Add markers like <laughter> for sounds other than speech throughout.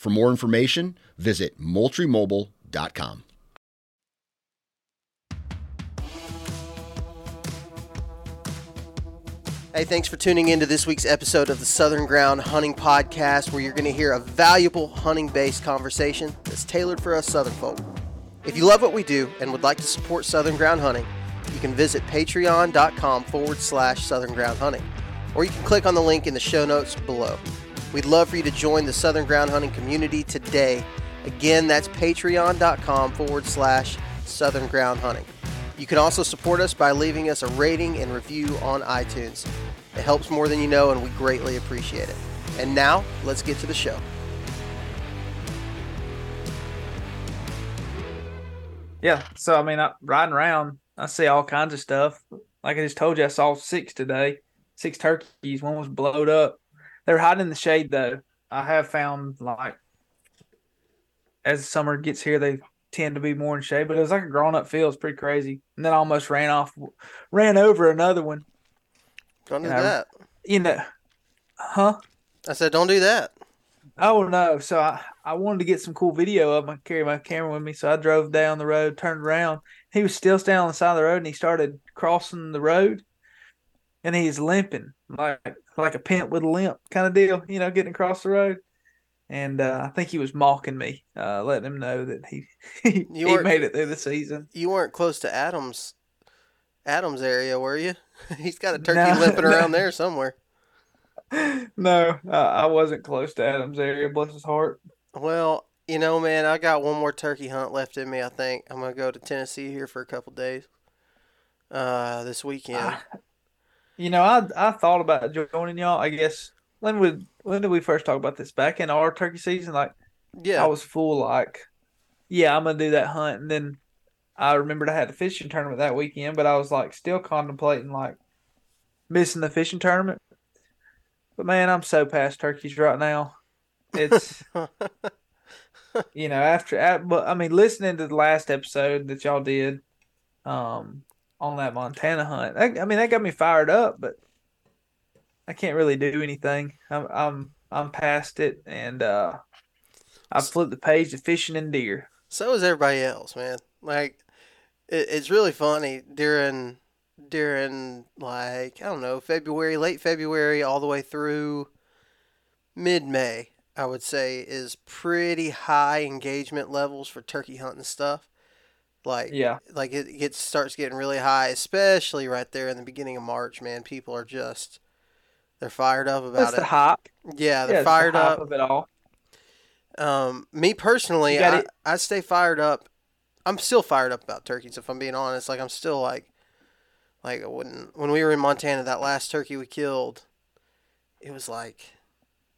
For more information, visit moultriemobile.com. Hey, thanks for tuning in to this week's episode of the Southern Ground Hunting Podcast, where you're going to hear a valuable hunting based conversation that's tailored for us Southern folk. If you love what we do and would like to support Southern Ground Hunting, you can visit patreon.com forward slash Southern Ground Hunting, or you can click on the link in the show notes below. We'd love for you to join the Southern Ground Hunting community today. Again, that's patreon.com forward slash Southern Ground Hunting. You can also support us by leaving us a rating and review on iTunes. It helps more than you know, and we greatly appreciate it. And now, let's get to the show. Yeah, so I mean, I, riding around, I see all kinds of stuff. Like I just told you, I saw six today, six turkeys. One was blowed up. They're hiding in the shade though. I have found like as summer gets here, they tend to be more in shade. But it was like a grown up field. It's pretty crazy. And then I almost ran off, ran over another one. Don't do that. You know, huh? I said, don't do that. Oh no! So I, I wanted to get some cool video of him. I carry my camera with me, so I drove down the road, turned around. He was still standing on the side of the road, and he started crossing the road, and he's limping like like a pimp with a limp kind of deal, you know, getting across the road. And uh, I think he was mocking me, uh, letting him know that he <laughs> he, he made it through the season. You weren't close to Adams, Adams area, were you? <laughs> He's got a turkey No, limping no. around there somewhere. <laughs> no, uh, I wasn't close to Adam's area. Bless his heart. Well, you know, man, I got one more turkey hunt left in me. I think I'm gonna go to Tennessee here for a couple days. Uh, this weekend. You know, I I thought about joining y'all. I guess when would when did we first talk about this? Back in our turkey season, like yeah, I was full like, yeah, I'm gonna do that hunt, and then I remembered I had the fishing tournament that weekend, but I was like still contemplating like missing the fishing tournament. But man, I'm so past turkeys right now. It's <laughs> you know after, but I mean listening to the last episode that y'all did, um, on that Montana hunt. That, I mean that got me fired up, but I can't really do anything. I'm I'm I'm past it, and uh, I flipped the page to fishing and deer. so is everybody else, man. Like, it, it's really funny during during like I don't know February, late February, all the way through mid May. I would say is pretty high engagement levels for turkey hunting stuff. Like, Yeah, like it gets starts getting really high, especially right there in the beginning of March. Man, people are just they're fired up about that's it. the hype. yeah, Yeah, they're the fired hype up. of it all. Um, me personally, I. I stay fired up. I'm still fired up about turkeys. If I'm being honest, like I'm still like, like when when we were in Montana, that last turkey we killed, it was like,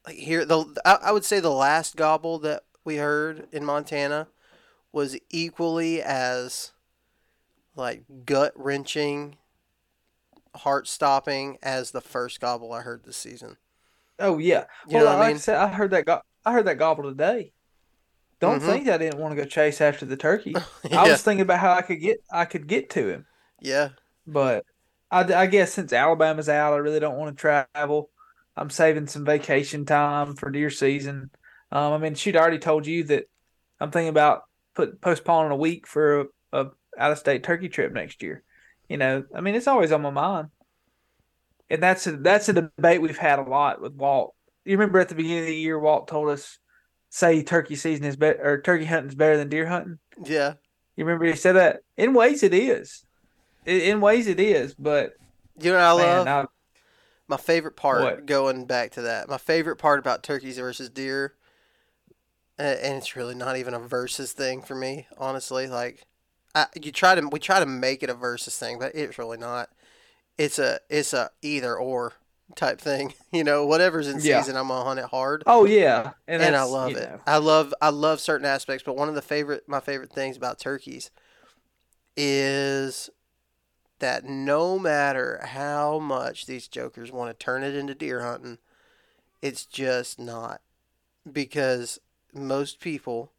like here the I, I would say the last gobble that we heard in Montana was equally as like gut wrenching, heart stopping as the first gobble I heard this season. Oh yeah. You well, know what I mean? I said, I heard that. Go- I heard that gobble today. Don't Mhm. think I didn't want to go chase after the turkey. <laughs> I was thinking about how I could get I could get to him, yeah, but I, I guess since Alabama's out, I really don't want to travel. I'm saving some vacation time for deer season. Um, I mean, she'd already told you that I'm thinking about put postponing a week for a, a out of state turkey trip next year. You know, I mean, it's always on my mind, and that's a, that's a debate we've had a lot with Walt. You remember at the beginning of the year, Walt told us, "Say turkey season is better, or turkey hunting is better than deer hunting." Yeah. You remember he said that? In ways, it is. In, ways, it is. But You know what I man, love? I, My favorite part, What? going back to that, my favorite part about turkeys versus deer, and it's really not even a versus thing for me, honestly. Like, I, you try to we try to make it a versus thing, but it's really not. It's a it's a either or type thing. <laughs> You know, whatever's in Yeah. season, I'm gonna hunt it hard, oh yeah, and, and I love it. know, I love I love certain aspects, but one of the favorite my favorite things about turkeys is that no matter how much these jokers want to turn it into deer hunting, it's just not. Because most people,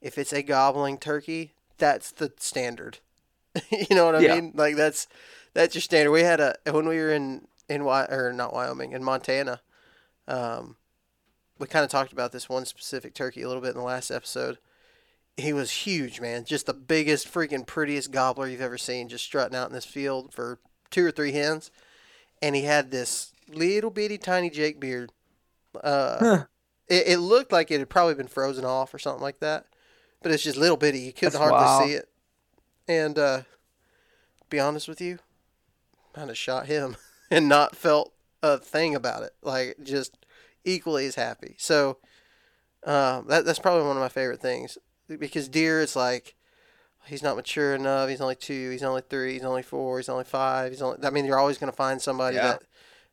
if it's a gobbling turkey, that's the standard. <laughs> you know what I Yeah. mean? Like that's that's your standard. We had a when we were in in Wy or not Wyoming in Montana. Um, we kind of talked about this one specific turkey a little bit in the last episode. He was huge, man. Just the biggest, freaking prettiest gobbler you've ever seen, just strutting out in this field for two or three hens. And he had this little bitty tiny Jake beard. Uh, Huh. It, it looked like it had probably been frozen off or something like that. But it's just little bitty. You couldn't That's hardly wild. see it. And uh, be honest with you, kind of shot him <laughs> and not felt a thing about it. Like just equally as happy. So um, that that's probably one of my favorite things because deer, it's like he's not mature enough. He's only two. He's only three. He's only four. He's only five. He's only. I mean, you're always going to find somebody Yeah. that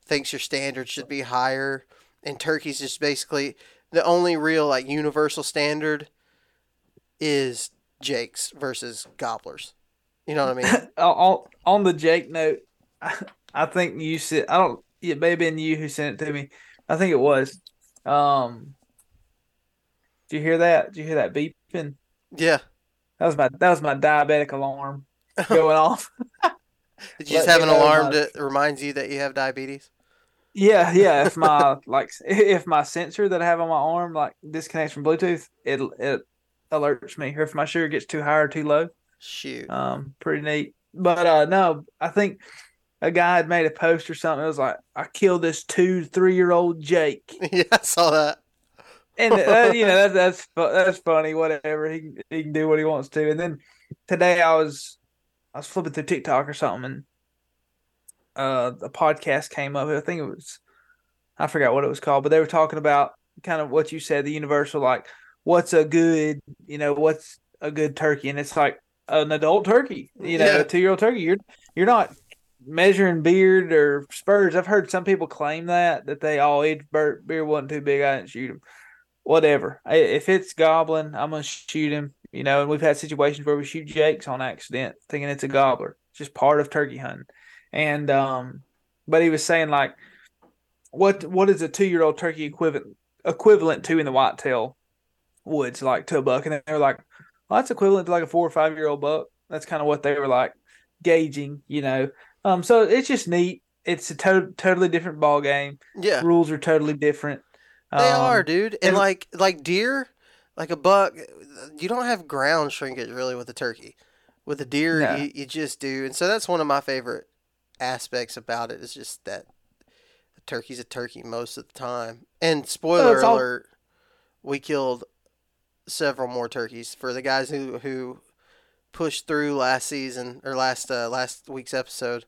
thinks your standard should be higher. And turkey's just basically the only real like universal standard is Jake's versus gobblers. You know what I mean? <laughs> on, on the Jake note, <laughs> I, think you said I don't. It may have been you who sent it to me. I think it was. Um, did you hear that? Do you hear that beeping? yeah. That was my that was my diabetic alarm <laughs> going off. Did you just have an alarm that reminds you that you have diabetes? Yeah, yeah. If <laughs> my like <laughs> if my sensor that I have on my arm like disconnects from Bluetooth, it it alerts me. Or if my sugar gets too high or too low. Shoot. Um, pretty neat. But uh, no, I think a guy had made a post or something. It was like, I killed this two, three year old Jake, <laughs> yeah, I saw that. and uh, you know that's that's that's funny. Whatever he can- he can do what he wants to. And then today I was I was flipping through TikTok or something, and uh, a podcast came up. I think it was I forgot what it was called, but they were talking about kind of what you said, the universal like what's a good, you know, what's a good turkey, and it's like an adult turkey, you know, Yeah. a two year old turkey. You're you're not measuring beard or spurs. I've heard some people claim that that they all eat beard, beard wasn't too big. I didn't shoot him. Whatever. I- If it's goblin, I'm gonna shoot him. You know, and we've had situations where we shoot jakes on accident, thinking it's a gobbler. It's just part of turkey hunting. And um, but he was saying like, what what is a two year old turkey equivalent equivalent to in the whitetail woods like to a buck? And they were like, well, that's equivalent to like a four or five year old buck. That's kind of what they were like gauging, you know. Um, so it's just neat. It's a to- totally different ball game. Yeah. Rules are totally different. They Um, are, dude. And, and- like like deer, like a buck, you don't have ground shrinkage really with a turkey. With a deer, No. you, you just do. And so that's one of my favorite aspects about it is just that a turkey's a turkey most of the time. And spoiler it's all- alert, we killed several more turkeys for the guys who who pushed through last season or last uh, last week's episode.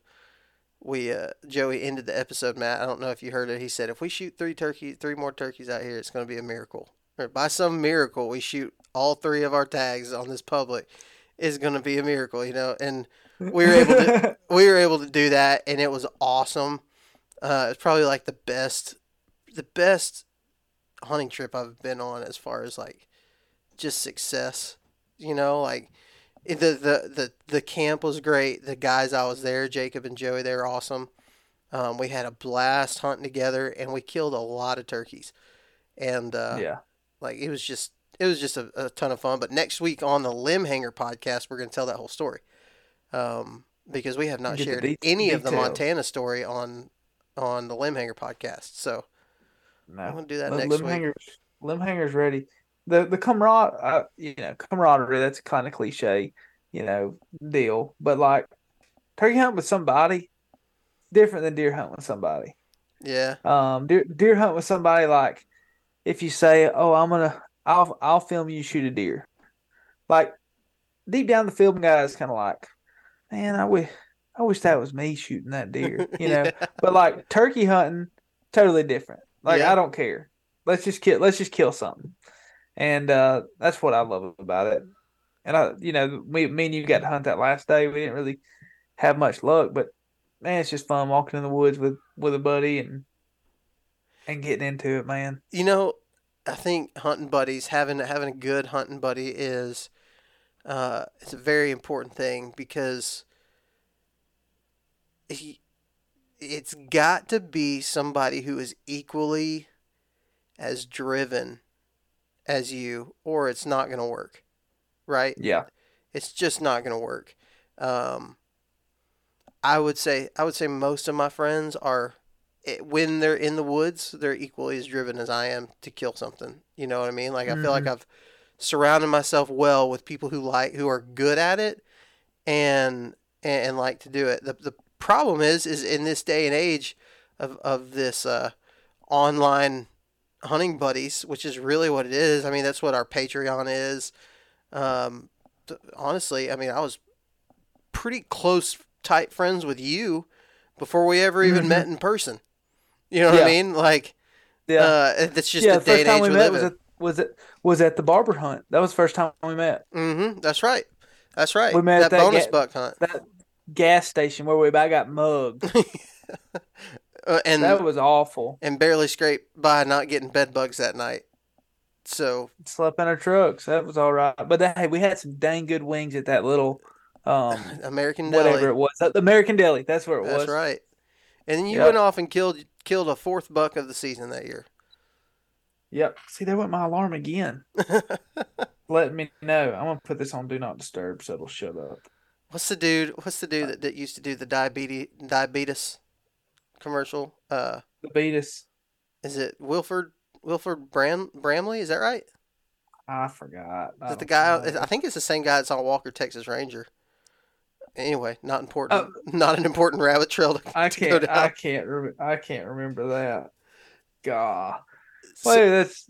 We uh, Joey ended the episode, Matt. I don't know if you heard it. He said if we shoot three turkey, three more turkeys out here, it's going to be a miracle. Or by some miracle, we shoot all three of our tags on this public. Is going to be a miracle, you know. And we were able to <laughs> we were able to do that, and it was awesome. Uh, it's probably like the best, the best hunting trip I've been on as far as like just success. You know, like the the the the camp was great. The guys I was there, Jacob and Joey, they were awesome. Um, we had a blast hunting together, and we killed a lot of turkeys. And uh, yeah. like it was just it was just a, a ton of fun. But next week on the Limb Hanger podcast, we're going to tell that whole story, um, because we have not shared det- any of the. Montana story on on the Limb Hanger podcast. So No. I'm going to do that Lim, next limb week. hangers, limb hangers ready. the the camaraderie, uh, you know, camaraderie. That's kind of cliche, you know, deal. But like turkey hunt with somebody, different than deer hunt with somebody. Yeah. Um, deer deer hunt with somebody like if you say, "Oh, I'm gonna, I'll I'll film you shoot a deer," like deep down the film guy is kind of like, "Man, I wish I wish that was me shooting that deer," <laughs> you know. Yeah. But like turkey hunting, totally different. Like Yeah. I don't care. Let's just kill. Let's just kill something, and uh, that's what I love about it. And I, you know, me, me and you got to hunt that last day. We didn't really have much luck, but man, it's just fun walking in the woods with with a buddy and and getting into it, man. You know, I think hunting buddies having having a good hunting buddy is uh, it's a very important thing because he, it's got to be somebody who is equally as driven as you, or it's not going to work, right? Yeah, It's just not going to work. Um, I would say I would say most of my friends are when they're in the woods, they're equally as driven as I am to kill something. You know what I mean? Like I feel like I've surrounded myself well with people who like who are good at it and and, and like to do it. The the problem is is in this day and age of of this uh, online hunting buddies, which is really what it is. I mean, that's what our Patreon is. Um, th- honestly, I mean, I was pretty close, tight friends with you before we ever even Mhm. met in person. You know what I mean? Like, yeah, uh, that's just yeah. the day and age we live in. Was it was at the barber hunt. That was the first time we met. Mm-hmm. That's right. That's right. We met that at that bonus ga- buck hunt, That gas station where we about got mugged. <laughs> uh, and that was awful. and barely scraped by not getting bed bugs that night. So Slept in our trucks. That was all right. But that, hey, we had some dang good wings at that little um <laughs> American Deli. whatever it was. The American Deli. That's where it That's was. right. And then you Yep. went off and killed killed a fourth buck of the season that year. Yep. See, there went my alarm again. <laughs> Let me know. I'm gonna put this on do not disturb so it'll shut up. What's the dude? What's the dude that, that used to do the diabetes diabetes commercial? Uh, The Beatus. is it Wilford Wilford Bram Bramley? Is that right? I forgot. Is I it the guy? know. I think it's the same guy that's on Walker Texas Ranger. Anyway, not important. Oh. not an important rabbit trail to, I to can't. I can't. Rem- I can't remember that. God. So- Well, that's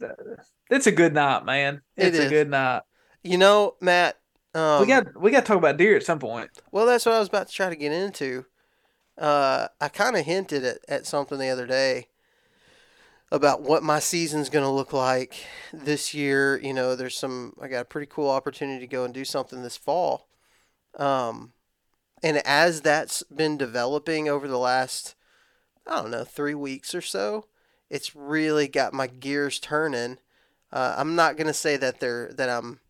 that's a good night, man. It It's a good night. you know, Matt. Um, we got we got to talk about deer at some point. Well, that's what I was about to try to get into. Uh, I kind of hinted at, at something the other day about what my season's going to look like this year. You know, there's some, I got a pretty cool opportunity to go and do something this fall. Um, and as that's been developing over the last, I don't know, three weeks or so, it's really got my gears turning. Uh, I'm not to say that they're, that I'm,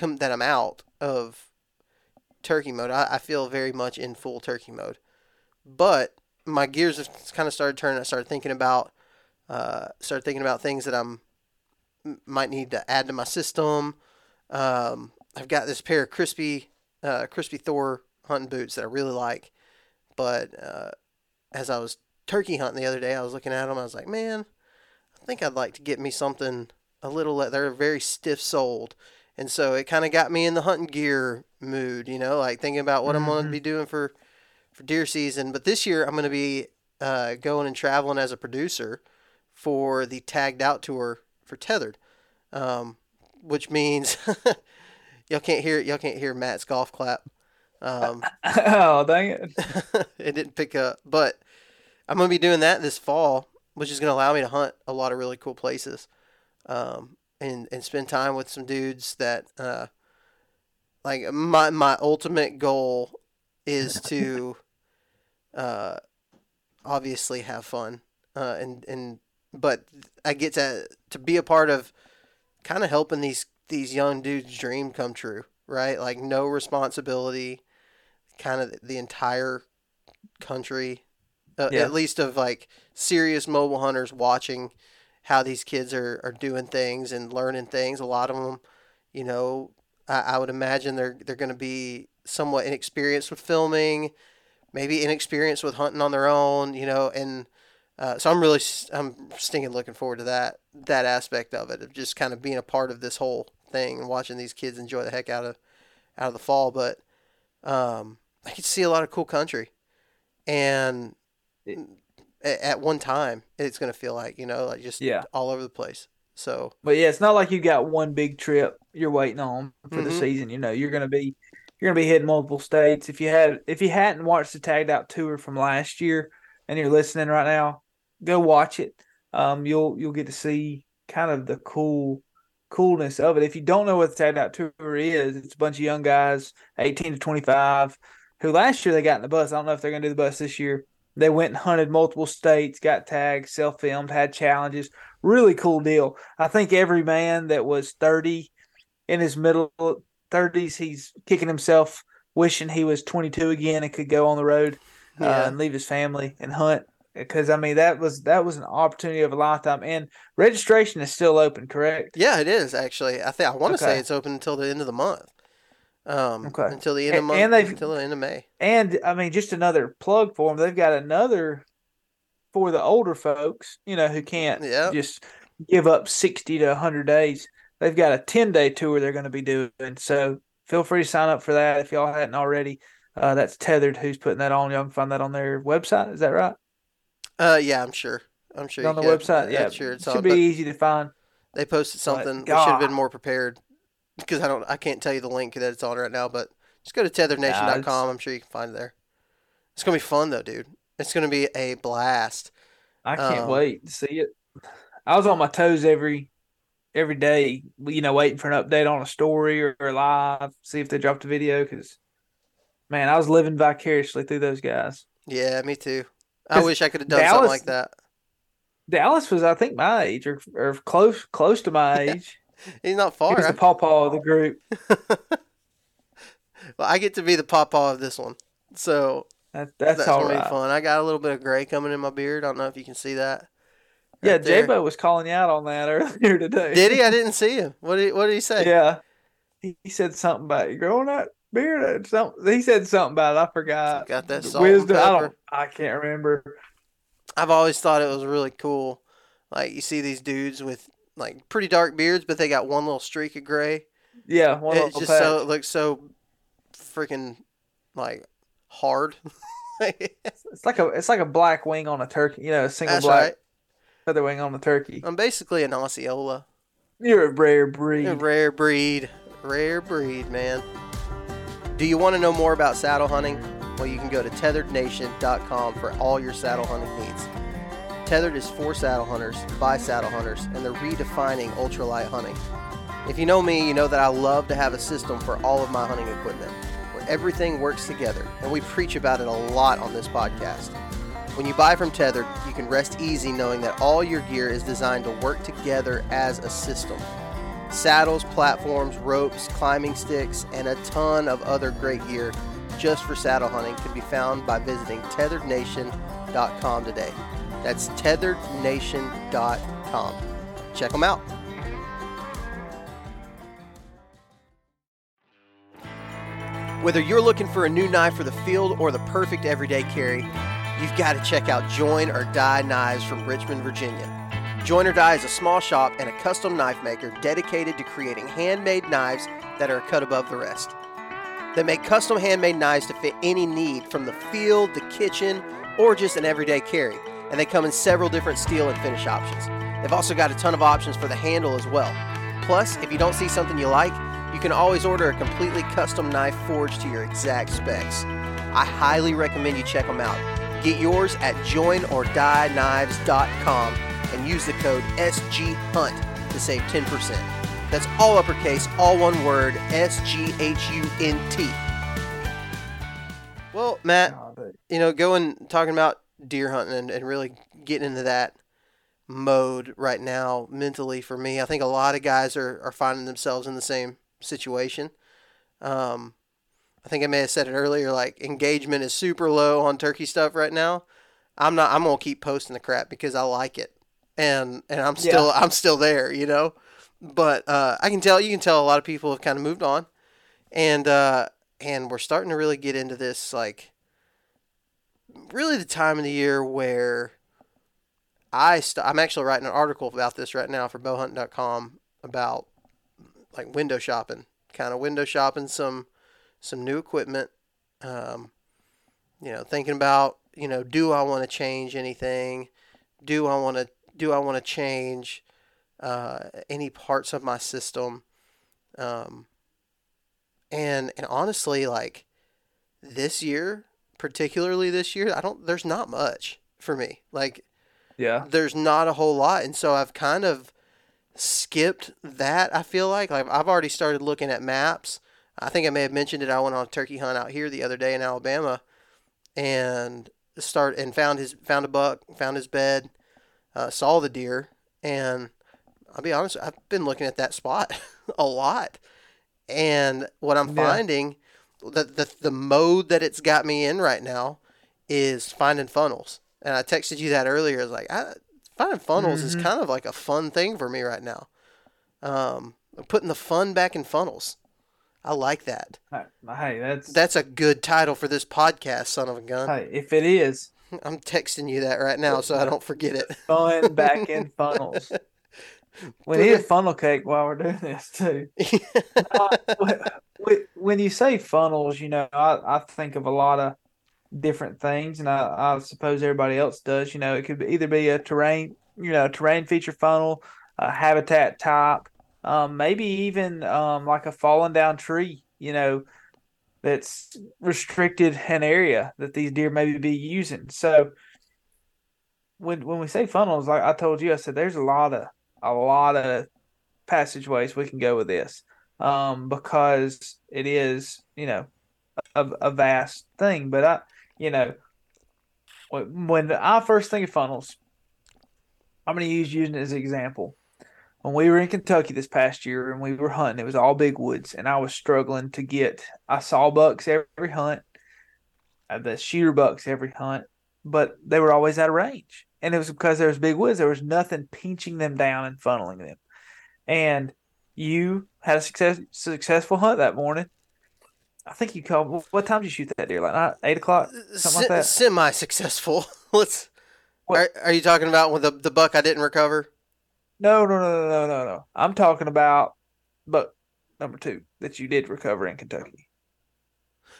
that I'm out of turkey mode. I, I feel very much in full turkey mode. But my gears have kind of started turning. I started thinking about uh, started thinking about things that I'm might need to add to my system. Um, I've got this pair of Crispi uh, Crispi Thor hunting boots that I really like. But uh, as I was turkey hunting the other day, I was looking at them. I was like, man, I think I'd like to get me something a little. le- They're very stiff soled, and so it kind of got me in the hunting gear mood. You know, like thinking about what I'm going to be doing for for deer season. But this year, I'm going to be uh, going and traveling as a producer for the tagged out tour for Tethrd, um, which means <laughs> y'all can't hear y'all can't hear Matt's golf clap. Um, <laughs> oh dang it! <laughs> it didn't pick up, but I'm going to be doing that this fall, which is going to allow me to hunt a lot of really cool places, um, and and spend time with some dudes that uh, like my my ultimate goal is <laughs> to uh, obviously have fun uh, and and but I get to to be a part of kind of helping these these young dudes dream come true right? Like no responsibility kind of the entire country uh, Yeah. at least of like serious mobile hunters watching how these kids are, are doing things and learning things a lot of them you know I, I would imagine they're they're going to be somewhat inexperienced with filming maybe inexperienced with hunting on their own you know and Uh, so I'm really I'm stinking looking forward to that that aspect of it of just kind of being a part of this whole thing and watching these kids enjoy the heck out of out of the fall. But um, I can see a lot of cool country, and at one time it's going to feel like you know like just yeah. all over the place. So, but yeah, it's not like you got one big trip you're waiting on for mm-hmm. the season. You know, you're going to be you're going to be hitting multiple states. If you had if you hadn't watched the tagged out tour from last year and you're listening right now, go watch it. Um, you'll you'll get to see kind of the cool coolness of it. If you don't know what the tagged out tour is, it's a bunch of young guys, 18 to 25, who last year they got in the bus. I don't know if they're going to do the bus this year. They went and hunted multiple states, got tagged, self filmed, had challenges. Really cool deal. I think every man that was 30 in his middle 30s, he's kicking himself, wishing he was 22 again and could go on the road uh, yeah. uh, and leave his family and hunt. Because I mean that was that was an opportunity of a lifetime, and registration is still open, correct? Yeah, it is actually. I think I want to okay. say it's open until the end of the month. Um, okay. Until the end of month, and they've, until the end of May. And I mean, just another plug for them. They've got another for the older folks, you know, who can't yep. just give up sixty to hundred days. They've got a ten day tour they're going to be doing. So feel free to sign up for that if y'all hadn't already. Uh, that's Tethrd. Who's putting that on? Y'all can find that on their website. Is that right? Uh, yeah, I'm sure. I'm sure on the can. website. Yeah, sure. It should be easy to find. They posted something. we should have been more prepared because I don't I can't tell you the link that it's on right now, but just go to tethrdnation.com. I'm sure you can find it there. It's gonna be fun though, dude. It's gonna be a blast. I can't um, wait to see it. I was on my toes every every day, you know, waiting for an update on a story or, or live, see if they dropped a video. Because man, I was living vicariously through those guys. Yeah, me too. I wish I could have done Dallas, something like that. Dallas was, I think, my age or, or close close to my <laughs> age. He's not far. He's the pawpaw of the group. <laughs> well, I get to be the pawpaw of this one, so that, that's, that's all right. fun. I got a little bit of gray coming in my beard. I don't know if you can see that. Right yeah, J-Bo was calling you out on that <laughs> earlier today. Did he? I didn't see him. What did he, What did he say? Yeah, he, he said something about you growing that beard. Uh, something. He said something about it. I forgot. Got that salt wisdom. I don't. I can't remember. I've always thought it was really cool. Like you see these dudes with like pretty dark beards, but they got one little streak of gray. Yeah, one it just patch. so it looks so freaking like hard. <laughs> it's like a it's like a black wing on a turkey. You know, a single That's black right. feather wing on the turkey. I'm basically an Osceola. You're a rare breed. A rare breed. Rare breed, man. Do you want to know more about saddle hunting? Well, you can go to tethrdnation.com for all your saddle hunting needs. Tethrd is for saddle hunters, by saddle hunters, and they're redefining ultralight hunting. If you know me, you know that I love to have a system for all of my hunting equipment, where everything works together, and we preach about it a lot on this podcast. When you buy from Tethrd, you can rest easy knowing that all your gear is designed to work together as a system. Saddles, platforms, ropes, climbing sticks, and a ton of other great gear just for saddle hunting can be found by visiting tethrdnation.com today. That's tethrdnation.com. Check them out. Whether you're looking for a new knife for the field or the perfect everyday carry, you've got to check out Join or Die Knives from Richmond, Virginia. Join or Die is a small shop and a custom knife maker dedicated to creating handmade knives that are cut above the rest. They make custom handmade knives to fit any need from the field, the kitchen, or just an everyday carry and they come in several different steel and finish options. They've also got a ton of options for the handle as well. Plus, if you don't see something you like, you can always order a completely custom knife forged to your exact specs. I highly recommend you check them out. Get yours at joinordieknives.com and use the code SGHUNT to save 10%. That's all uppercase, all one word, S G H U N T. Well, Matt, you know, going talking about deer hunting and, and really getting into that mode right now mentally for me. I think a lot of guys are, are finding themselves in the same situation. Um, I think I may have said it earlier, like engagement is super low on turkey stuff right now. I'm not I'm gonna keep posting the crap because I like it. And and I'm still yeah. I'm still there, you know? But uh, I can tell you can tell a lot of people have kind of moved on. And uh, and we're starting to really get into this like really the time of the year where I st- I'm actually writing an article about this right now for bowhunt.com about like window shopping, kind of window shopping some some new equipment. Um, you know, thinking about you know, do I want to change anything? Do I want to do I want to change uh, any parts of my system? Um, and and honestly, like this year, particularly this year, I don't. There's not much for me. Like Yeah. there's not a whole lot, and so I've kind of skipped that. I feel like like I've already started looking at maps. I think I may have mentioned it. I went on a turkey hunt out here the other day in Alabama, and start and found his found a buck, found his bed, uh, saw the deer, and I'll be honest, I've been looking at that spot <laughs> a lot, and what I'm Yeah. finding, the, the the mode that it's got me in right now, is finding funnels. And I texted you that earlier. I was like, I, finding funnels is Mhm. kind of like a fun thing for me right now. Um, putting the fun back in funnels. I like that. Hey, that's That's a good title for this podcast, son of a gun. hey. If it is <laughs> I'm texting you that right now so I don't forget it. fun back in <laughs> funnels, we need a funnel cake while we're doing this too. <laughs> Uh, when you say funnels, you know, I, I think of a lot of different things, and I, I suppose everybody else does. You know, it could be either be a terrain, you know, terrain feature funnel, a habitat type, um, maybe even um, like a fallen down tree. You know, that's restricted an area that these deer maybe be using. So when when we say funnels, like I told you, I said there's a lot of a lot of passageways we can go with this um, because it is, you know, a, a vast thing. But I, you know, when I first think of funnels, I'm going to use using as an example. When we were in Kentucky this past year and we were hunting, it was all big woods, and I was struggling to get. I saw bucks every hunt, uh, the shooter bucks every hunt, but they were always out of range, and it was because there was big woods. There was nothing pinching them down and funneling them, and you had a success successful hunt that morning. I think you called. What time did you shoot that deer? Like eight o'clock, something like that. Semi successful. <laughs> Let's. What- Are, are you talking about with the, the buck I didn't recover? No, no, no, no, no, no. I'm talking about, buck number two that you did recover in Kentucky.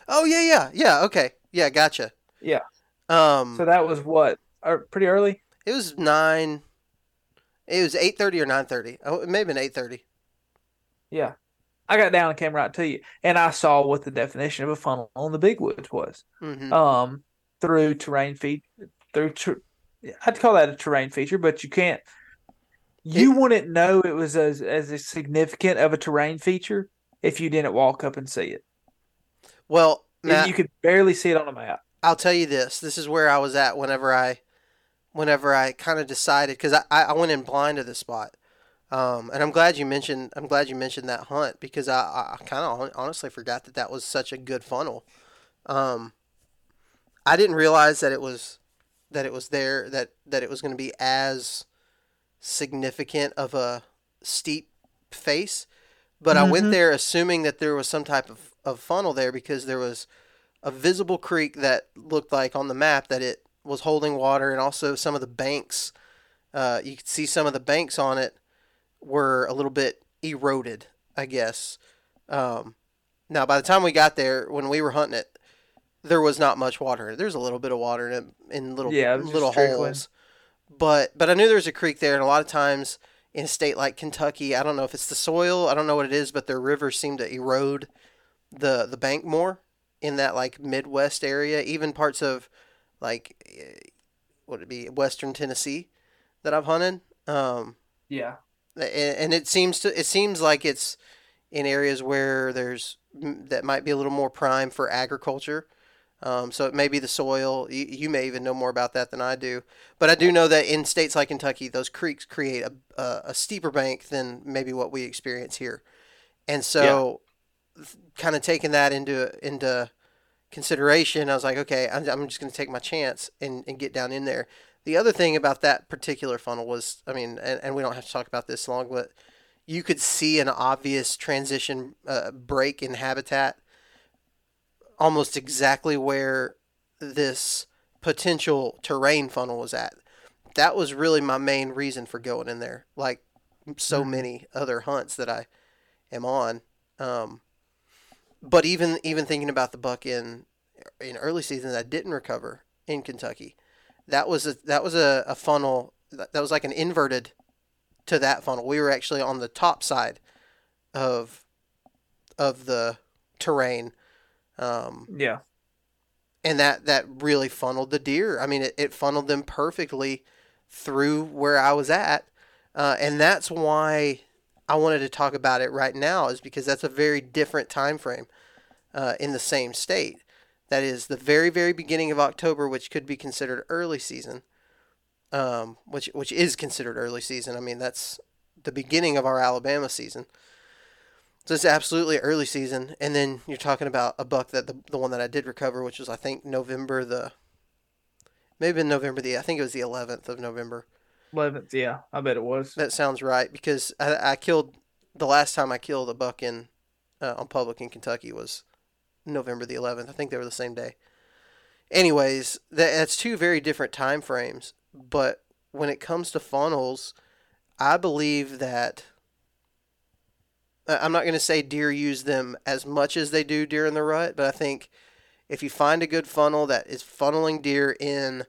Oh yeah, yeah, yeah. Okay, yeah, gotcha. Yeah. Um, So that was what? Or pretty early. it was nine. It was eight thirty or nine thirty. Oh, it may have been eight thirty. Yeah. I got down and came right to you, and I saw what the definition of a funnel on the big woods was. Mm-hmm. Um, through terrain feed, through ter- I'd call that a terrain feature, but you can't. You wouldn't know it was as as a significant of a terrain feature if you didn't walk up and see it. Well, Matt, you could barely see it on a map. I'll tell you this. This is where I was at whenever I, whenever I kind of decided because I, I went in blind to this spot, um, and I'm glad you mentioned I'm glad you mentioned that hunt because I, I kind of honestly forgot that that was such a good funnel. Um, I didn't realize that it was that it was there that that it was going to be as significant of a steep face, but I went Mhm. there assuming that there was some type of, of funnel there because there was a visible creek that looked like on the map that it was holding water, and also some of the banks. Uh, you could see some of the banks on it were a little bit eroded, I guess. Um, now, by the time we got there, when we were hunting it, there was not much water. There's a little bit of water in it, in little Yeah, it little holes, but but I knew there was a creek there, and a lot of times in a state like Kentucky, I don't know if it's the soil, I don't know what it is, but their rivers seem to erode the the bank more in that like Midwest area, even parts of like eh, what would it be Western Tennessee that I've hunted. Um, Yeah. a- and it seems to it seems like it's in areas where there's that might be a little more prime for agriculture. Um, so it may be the soil. You, you may even know more about that than I do. But I do know that in states like Kentucky, those creeks create a, a, a steeper bank than maybe what we experience here. And so, kind of taking that into into consideration, I was like, okay, I'm, I'm just going to take my chance and, and get down in there. The other thing about that particular funnel was, I mean, and, and we don't have to talk about this long, but you could see an obvious transition uh, break in habitat almost exactly where this potential terrain funnel was at. that was really my main reason for going in there. Like so Mhm. many other hunts that I am on. Um, but even even thinking about the buck in in early season that didn't recover in Kentucky, that was a that was a, a funnel that, that was like an inverted to that funnel. We were actually on the top side of of the terrain. Um, Yeah. and that that really funneled the deer. I mean, it, it funneled them perfectly through where I was at, uh, and that's why I wanted to talk about it right now, is because that's a very different time frame uh, in the same state. That is the very very beginning of October, which could be considered early season, um, which which is considered early season. I mean, that's the beginning of our Alabama season. So it's absolutely early season, and then you're talking about a buck that the, the one that I did recover, which was I think November the maybe in November the I think it was the 11th of November. Eleventh. Yeah, I bet it was. That sounds right because I, I killed the last time I killed a buck in uh, on public in Kentucky was November the 11th. I think they were the same day. Anyways, that, that's two very different time frames, but when it comes to funnels, I believe that I'm not going to say deer use them as much as they do during the rut, but I think if you find a good funnel that is funneling deer in,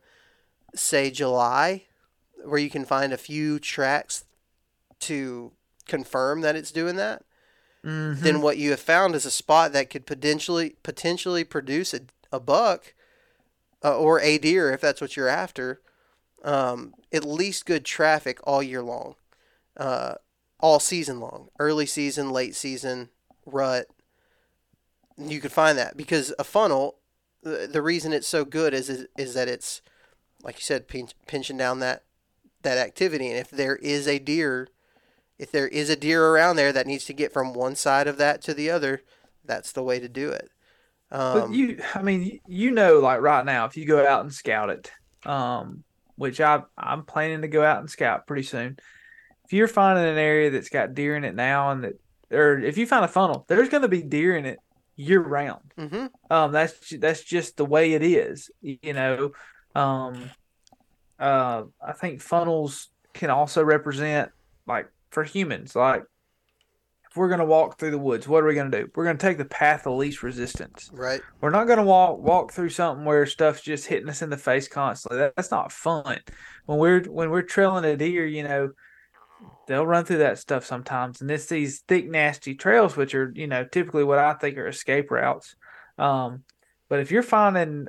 say, July, where you can find a few tracks to confirm that it's doing that, Mhm. then what you have found is a spot that could potentially potentially produce a, a buck uh, or a deer if that's what you're after. Um, at least good traffic all year long, uh, all season long, early season, late season, rut. You could find that because a funnel, the, the reason it's so good is, is is that it's like you said, pinch, pinching down that that activity, and if there is a deer if there is a deer around there that needs to get from one side of that to the other, that's the way to do it. But Um, you, I mean, you know, like right now, if you go out and scout it, um, which I I'm planning to go out and scout pretty soon. If you're finding an area that's got deer in it now, and that, or if you find a funnel, there's going to be deer in it year round. mhm. Um, that's that's just the way it is, you know. Um, uh, I think funnels can also represent like for humans, like if we're gonna walk through the woods, what are we gonna do? We're gonna take the path of least resistance. Right. We're not gonna walk walk through something where stuff's just hitting us in the face constantly. That, that's not fun. When we're when we're trailing a deer, you know, they'll run through that stuff sometimes, and it's these thick, nasty trails, which are you know typically what I think are escape routes. Um, but if you're finding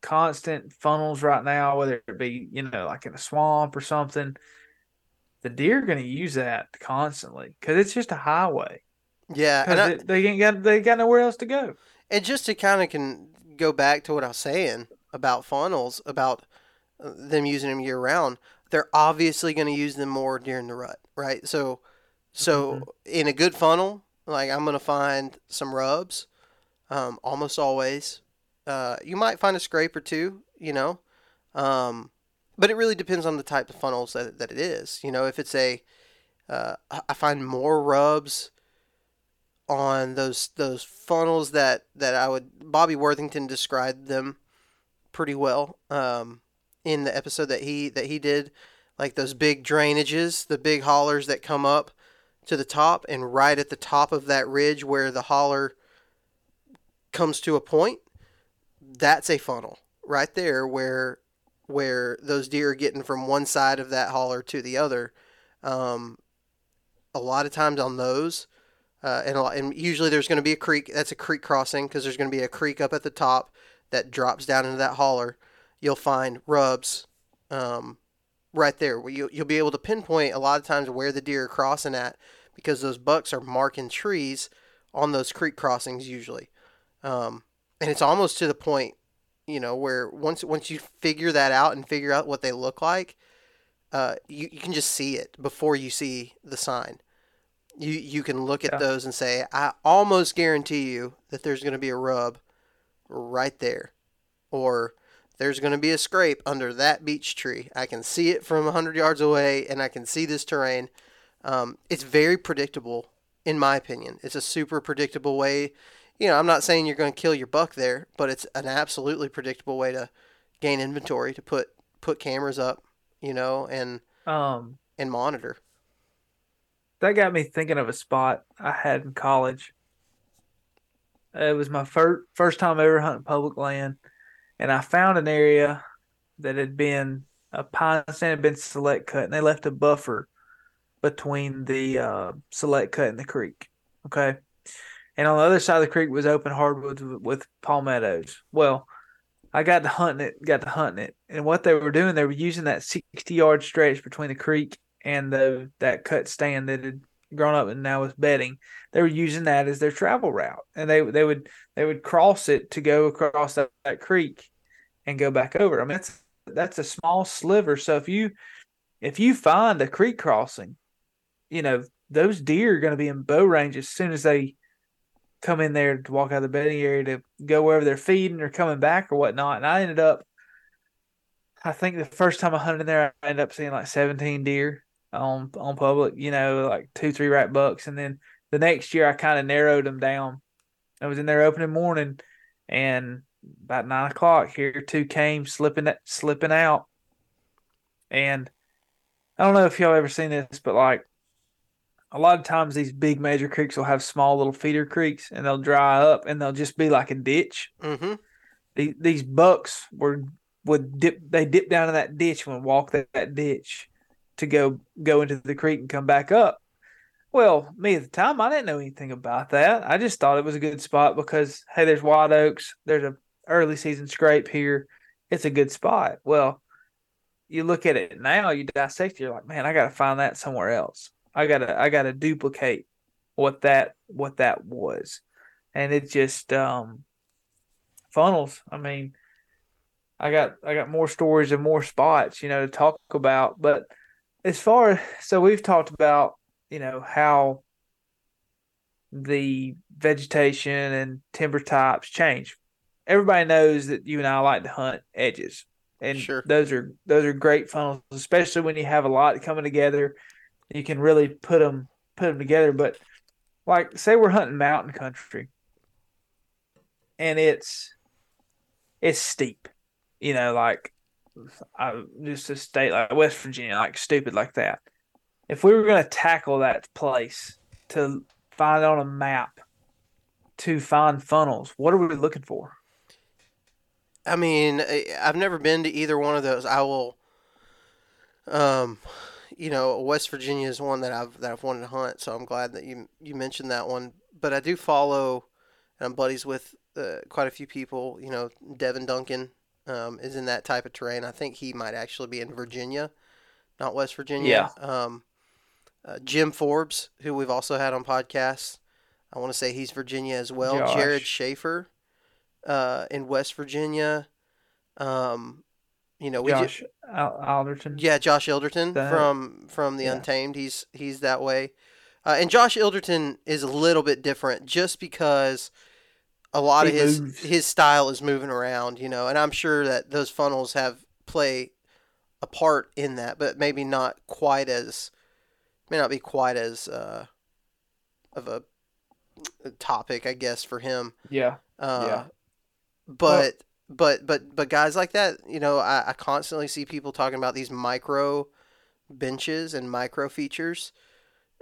constant funnels right now, whether it be you know like in a swamp or something, the deer are going to use that constantly because it's just a highway. Yeah, and, I, they, they ain't got they got nowhere else to go. and just to kind of can go back to what I was saying about funnels, about uh, them using them year round, they're obviously going to use them more during the rut, right? So, so in a good funnel, like I'm going to find some rubs, um, almost always. Uh, you might find a scrape or two, you know, um, but it really depends on the type of funnels that, that it is. You know, if it's a, uh, I find more rubs on those those funnels that that I would Bobby Worthington described them pretty well um, in the episode that he that he did like those big drainages the big hollers that come up to the top and right at the top of that ridge where the holler comes to a point that's a funnel right there where where those deer are getting from one side of that holler to the other um, a lot of times on those uh, and, lot, and usually there's going to be a creek. That's a creek crossing because there's going to be a creek up at the top that drops down into that holler. You'll find rubs um, right there. You, you'll be able to pinpoint a lot of times where the deer are crossing at because those bucks are marking trees on those creek crossings usually. Um, and it's almost to the point, you know, where once once you figure that out and figure out what they look like, uh, you, you can just see it before you see the sign you you can look at Yeah. those and say, I almost guarantee you that there's going to be a rub right there, or there's going to be a scrape under that beech tree. I can see it from hundred yards away, and I can see this terrain. Um, it's very predictable, in my opinion. It's a super predictable way. You know, I'm not saying you're going to kill your buck there, but it's an absolutely predictable way to gain inventory to put put cameras up you know, and Um, and monitor. that got me thinking of a spot I had in college. It was my first first time ever hunting public land, and I found an area that had been a pine stand had been select cut, and they left a buffer between the uh, select cut and the creek. Okay, and on the other side of the creek was open hardwoods with, palmettos. Well, I got to hunting it, got to hunting it, and what they were doing, they were using that sixty yard stretch between the creek and the that cut stand that had grown up and now was bedding. They were using that as their travel route, and they they would they would cross it to go across that, that creek and go back over. I mean, that's that's a small sliver. So if you if you find a creek crossing, you know those deer are going to be in bow range as soon as they come in there to walk out of the bedding area to go wherever they're feeding or coming back or whatnot. And I ended up, I think the first time I hunted in there, I ended up seeing like 17 deer on on public, you know, like two, three rat bucks. And then the next year, I kind of narrowed them down. I was in there opening morning, and about nine o'clock here, two came slipping slipping out, and I don't know if y'all ever seen this, but like a lot of times these big major creeks will have small little feeder creeks, and they'll dry up, and they'll just be like a ditch. Mm-hmm. These these bucks were would dip they dip down in that ditch and would walk that, that ditch to go go into the creek and come back up. Well, me at the time, I didn't know anything about that. I just thought it was a good spot because hey, there's wild oaks, there's a early season scrape here. It's a good spot. Well, you look at it now, you dissect, it, you're like, man, I got to find that somewhere else. I gotta, I gotta duplicate what that, what that was, and it just um, funnels. I mean, I got, I got more stories and more spots, you know, to talk about. But as far, as so we've talked about you know how the vegetation and timber types change. Everybody knows that you and I like to hunt edges, and Sure. those are those are great funnels, especially when you have a lot coming together. You can really put them put them together. But like, say we're hunting mountain country, and it's it's steep, you know, like I, just a state like West Virginia, like stupid like that if we were going to tackle that place to find on a map to find funnels, what are we looking for? I mean, I've never been to either one of those. I will, um, you know, West Virginia is one that I've that I've wanted to hunt. So I'm glad that you you mentioned that one. But I do follow, and I'm buddies with uh, quite a few people. You know, Devin Duncan um, is in that type of terrain. I think he might actually be in Virginia, not West Virginia. Um, uh, Jim Forbes, who we've also had on podcasts. I want to say he's Virginia as well. Josh. Jared Schaefer uh, in West Virginia. Um, you know, we Josh Al- Alderton. yeah, Josh Ilderton That- from from the yeah. Untamed. He's he's that way, uh, and Josh Ilderton is a little bit different just because a lot He of his moves. his style is moving around, you know, and I'm sure that those funnels have play a part in that, but maybe not quite as may not be quite as uh, of a topic, I guess, for him. Yeah. Uh, Yeah. But but but but guys like that, you know, I, I constantly see people talking about these micro benches and micro features.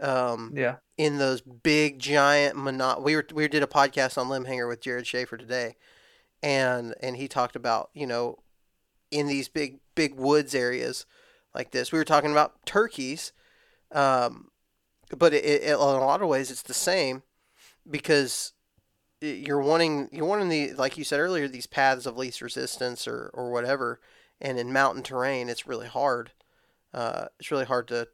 Um, Yeah. in those big giant mono- we were we did a podcast on limb hanger with Jared Schaefer today, and and he talked about you know in these big big woods areas like this. We were talking about turkeys, um, but it, it, in a lot of ways it's the same because you're wanting you're wanting the like you said earlier these paths of least resistance or or whatever, and in mountain terrain it's really hard. Uh, it's really hard to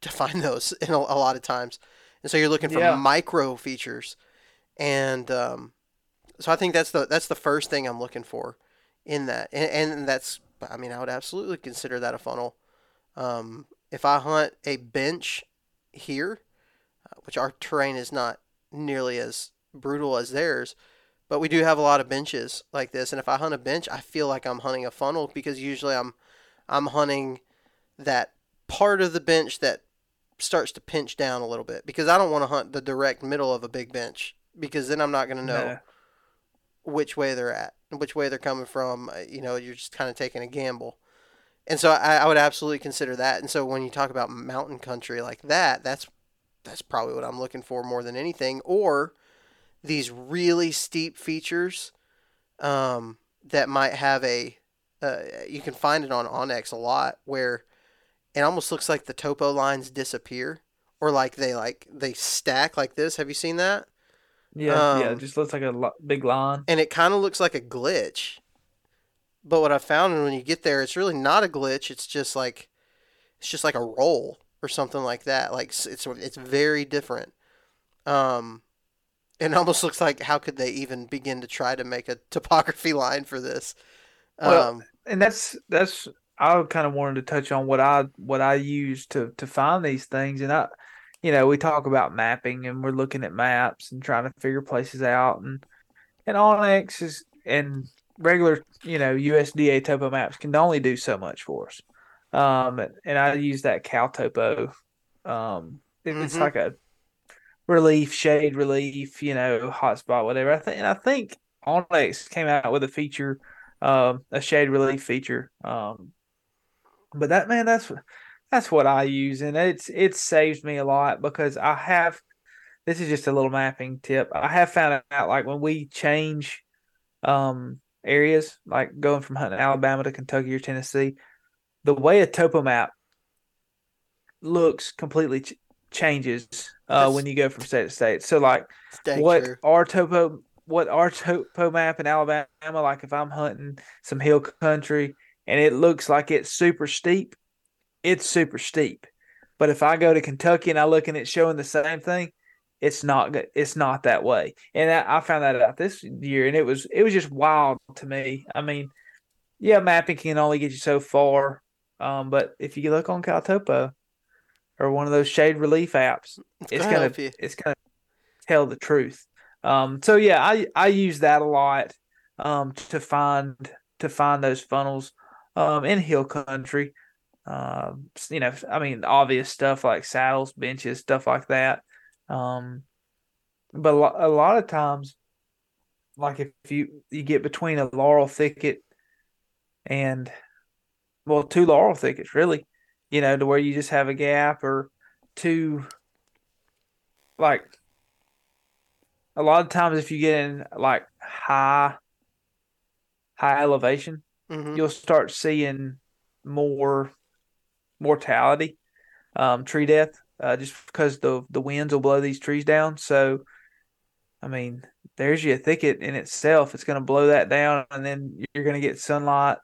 to <laughs> find those in a, a lot of times, and so you're looking for Yeah. micro features, and um, so I think that's the that's the first thing I'm looking for in that, and, and that's I mean I would absolutely consider that a funnel. Um, if I hunt a bench here, uh, which our terrain is not nearly as brutal as theirs, but we do have a lot of benches like this, and if I hunt a bench, I feel like I'm hunting a funnel because usually I'm I'm hunting that part of the bench that starts to pinch down a little bit because I don't want to hunt the direct middle of a big bench because then I'm not going to know No. which way they're at, which way they're coming from. uh, You know, you're just kind of taking a gamble. And so I, I would absolutely consider that. And so when you talk about mountain country like that, that's that's probably what I'm looking for more than anything. Or these really steep features um, that might have a uh, you can find it on onX a lot where it almost looks like the topo lines disappear or like they like they stack like this. Have you seen that? Yeah, yeah, Um, it just looks like a lo- big line. And it kind of looks like a glitch. But what I found when you get there, it's really not a glitch. It's just like it's just like a roll or something like that. Like it's it's very different. Um, it almost looks like how could they even begin to try to make a topography <laughs> line for this? Well, Um, and that's that's I kind of wanted to touch on what I what I use to to find these things, and I, you know, we talk about mapping and we're looking at maps and trying to figure places out, and and onX is and regular you know USDA topo maps can only do so much for us, um, and I use that CalTopo, um, it- it's like a relief, shade relief, you know, hotspot, whatever. I think and I think onX came out with a feature um, a shade relief feature. Um, but that man, that's that's what I use, and it's it's saved me a lot because I have. This is just a little mapping tip. I have found out like when we change um, areas, like going from hunting Alabama to Kentucky or Tennessee, the way a topo map looks completely changes uh, when you go from state to state. So like what true. our topo what our topo map in Alabama like if I'm hunting some hill country and it looks like it's super steep, it's super steep. But if I go to Kentucky and I look and it's showing the same thing, it's not good. It's not that way. And I, I found that out this year, and it was it was just wild to me. I mean, yeah, mapping can only get you so far, um, but if you look on CalTopo or one of those shade relief apps, it's gonna gonna it's gonna tell the truth. Um, so yeah, I I use that a lot um, to find to find those funnels um, in hill country. S- you know, I mean, obvious stuff like saddles, benches, stuff like that. Um, but a lot, a lot of times, like if you you get between a laurel thicket and well, two laurel thickets really, you know, to where you just have a gap or two like a lot of times if you get in like high high elevation hmm you'll start seeing more mortality um tree death uh, just because the the winds will blow these trees down. So i mean there's your thicket in itself. It's going to blow that down and then you're going to get sunlight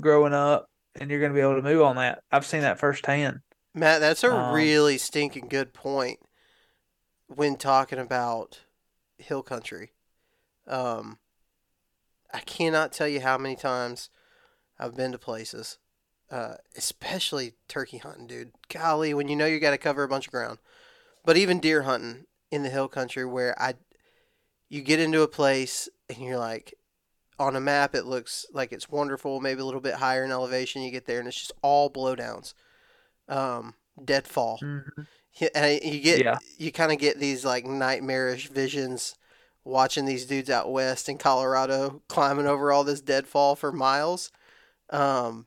growing up and you're going to be able to move on that i've seen that firsthand Matt, that's a Um, really stinking good point when talking about hill country. Um, I cannot tell you how many times I've been to places, uh, especially turkey hunting, dude. Golly, when you know you got to cover a bunch of ground, but even deer hunting in the hill country, where I, you get into a place and you're like, on a map it looks like it's wonderful, maybe a little bit higher in elevation. You get there and it's just all blowdowns um, deadfall. mm-hmm. And you get Yeah. you kind of get these like nightmarish visions watching these dudes out west in Colorado climbing over all this deadfall for miles. Um,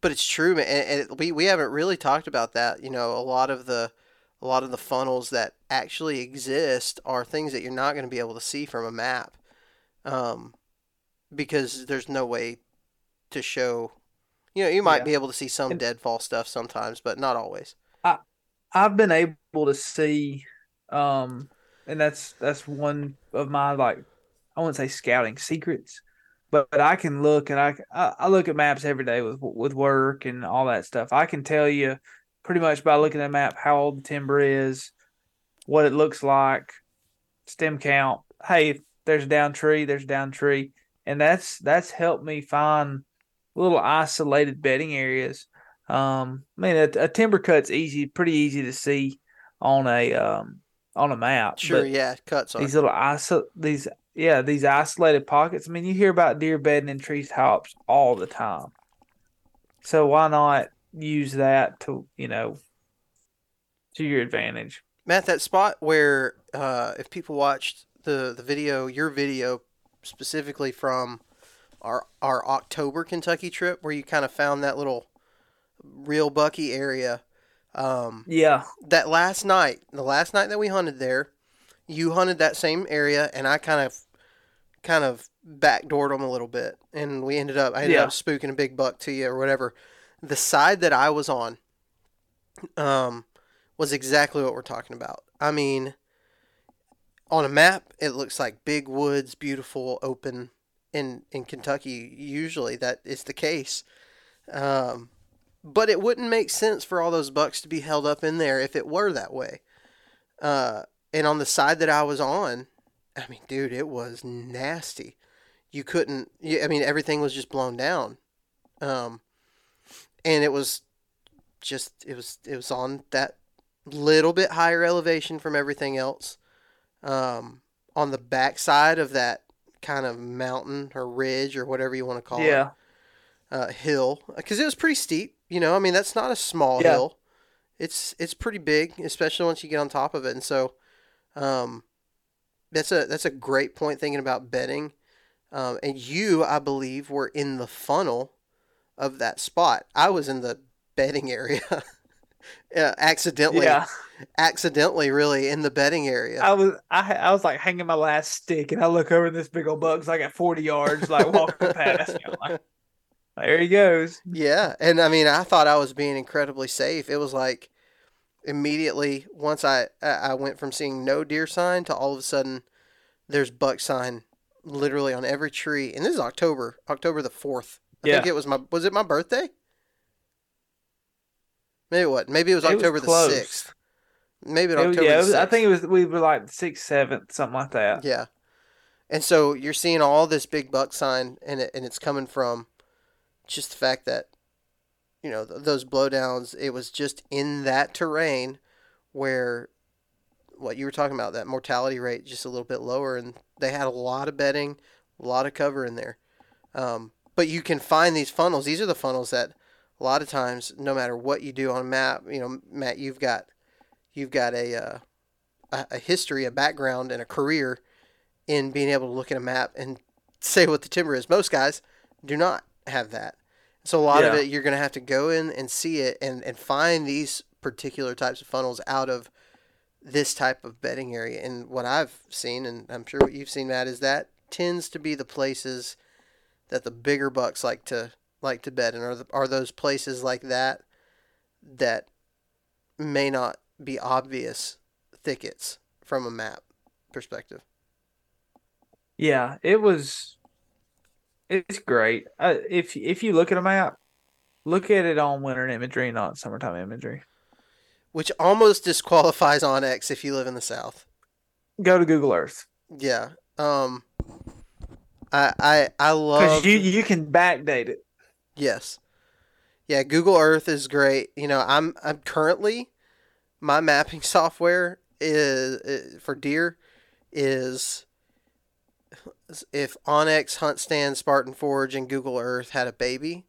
but it's true, man. And, and it, we we haven't really talked about that. You know, a lot of the a lot of the funnels that actually exist are things that you're not going to be able to see from a map, um, because there's no way to show. You know, you might Yeah. be able to see some And- deadfall stuff sometimes, but not always. I I've been able to see, um, and that's that's one of my like I wouldn't say scouting secrets, but, but I can look and I, I I look at maps every day with with work and all that stuff. I can tell you pretty much by looking at a map how old the timber is, what it looks like, stem count. Hey, if there's a down tree, there's a down tree, and that's that's helped me find little isolated bedding areas um, I mean, a, a timber cut's easy, pretty easy to see on a um on a map. Sure, yeah, cuts are. these little iso- these yeah these isolated pockets. I mean, you hear about deer bedding in tree tops all the time. So why not use that to you know to your advantage? Matt, that spot where uh, if people watched the the video, your video specifically from our our October Kentucky trip, where you kind of found that little real bucky area. Um, Yeah. that last night, the last night that we hunted there, you hunted that same area, and I kind of, kind of backdoored them a little bit, and we ended up, I ended Yeah. up spooking a big buck to you or whatever. The side that I was on, um, was exactly what we're talking about. I mean, on a map, it looks like big woods, beautiful, open. In in Kentucky, usually that is the case. Um, but it wouldn't make sense for all those bucks to be held up in there if it were that way. Uh, and on the side that I was on, I mean, dude, it was nasty. You couldn't. I mean, everything was just blown down, um, and it was just it was it was on that little bit higher elevation from everything else. Um, on the backside of that kind of mountain or ridge or whatever you want to call it Yeah. uh, hill because it was pretty steep. You know, I mean that's not a small Yeah. hill. It's it's pretty big, especially once you get on top of it. And so, um, that's a that's a great point thinking about bedding. Um, and you, I believe, were in the funnel of that spot. I was in the bedding <laughs> area, uh, accidentally, Yeah. Accidentally, really in the bedding area. I was I I was like hanging my last stick, and I look over and this big old bug's like at forty yards, like walking past me. Like, there he goes. Yeah, and I mean, I thought I was being incredibly safe. It was like immediately once I I went from seeing no deer sign to all of a sudden there's buck sign literally on every tree. And this is October, October the fourth. I think it was my was it my birthday? Maybe what? Maybe it was It was October the sixth. Maybe it It October yeah, was, I think it was we were like sixth, seventh, something like that. Yeah. And so you're seeing all this big buck sign, and it, and it's coming from just the fact that, you know, th- those blowdowns. It was just in that terrain where, what you were talking about, that mortality rate just a little bit lower, and they had a lot of bedding, a lot of cover in there. Um, but you can find these funnels. These are the funnels that a lot of times, no matter what you do on a map, you know, Matt, you've got, you've got a, uh, a, a history, a background, and a career in being able to look at a map and say what the timber is. Most guys do not have that. So a lot of it you're going to have to go in and see it and, and find these particular types of funnels out of this type of bedding area. And what I've seen, and I'm sure what you've seen, Matt, is that tends to be the places that the bigger bucks like to like to bed in. Are the, are those places like that that may not be obvious thickets from a map perspective? Yeah, it was. It's great. Uh, if if you look at a map, look at it on winter imagery, not summertime imagery. which almost disqualifies onX if you live in the South. Go to Google Earth Yeah. Um. I I I love. because you you can backdate it. Yes. Yeah, Google Earth is great. You know, I'm I'm currently my mapping <laughs> software is, is for deer is if onX, Hunt Stand, Spartan Forge, and Google Earth had a baby,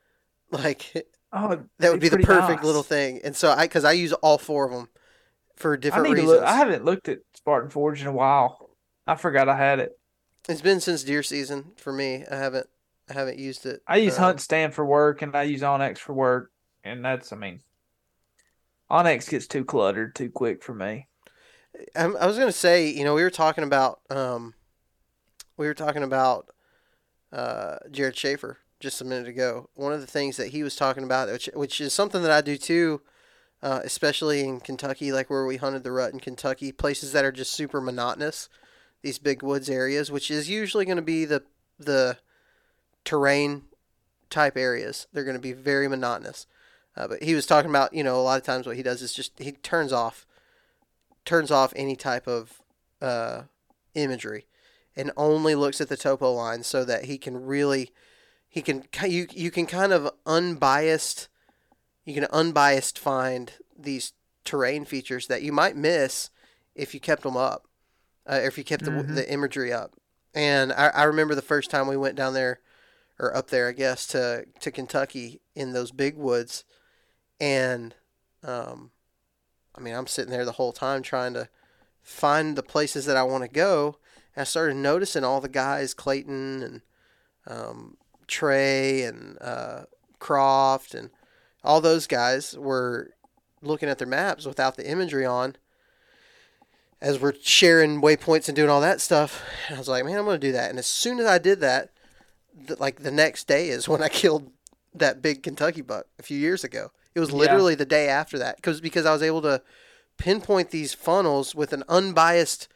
<laughs> like Oh, that would be the perfect nice. little thing. And so I because I use all four of them for I different to reasons. look. I haven't looked at Spartan Forge in a while. I forgot I had it. It's been since deer season for me. I haven't I haven't used it. I use uh, Hunt Stand for work, and I use onX for work, and that's I mean, onX gets too cluttered too quick for me. Um, I was gonna say, you know, we were talking about um, we were talking about uh, Jared Schaefer just a minute ago. One of the things that he was talking about, which which is something that I do too, uh, especially in Kentucky, like where we hunted the rut in Kentucky, places that are just super monotonous, these big woods areas, which is usually going to be the the terrain type areas. They're going to be very monotonous. Uh, but he was talking about, you know, a lot of times what he does is just he turns off turns off any type of uh, imagery and only looks at the topo line so that he can really he can you you can kind of unbiased you can unbiased find these terrain features that you might miss if you kept them up uh, if you kept the, Mhm. the imagery up and I, I remember the first time we went down there or up there I guess to to Kentucky in those big woods and um I mean, I'm sitting there the whole time trying to find the places that I want to go. And I started noticing all the guys, Clayton and um, Trey and uh, Croft and all those guys were looking at their maps without the imagery on as we're sharing waypoints and doing all that stuff. And I was like, man, I'm going to do that. And as soon as I did that, the, like the next day is when I <laughs> killed that big Kentucky buck a few years ago. It was Yeah. literally the day after that because because I was able to pinpoint these funnels with an unbiased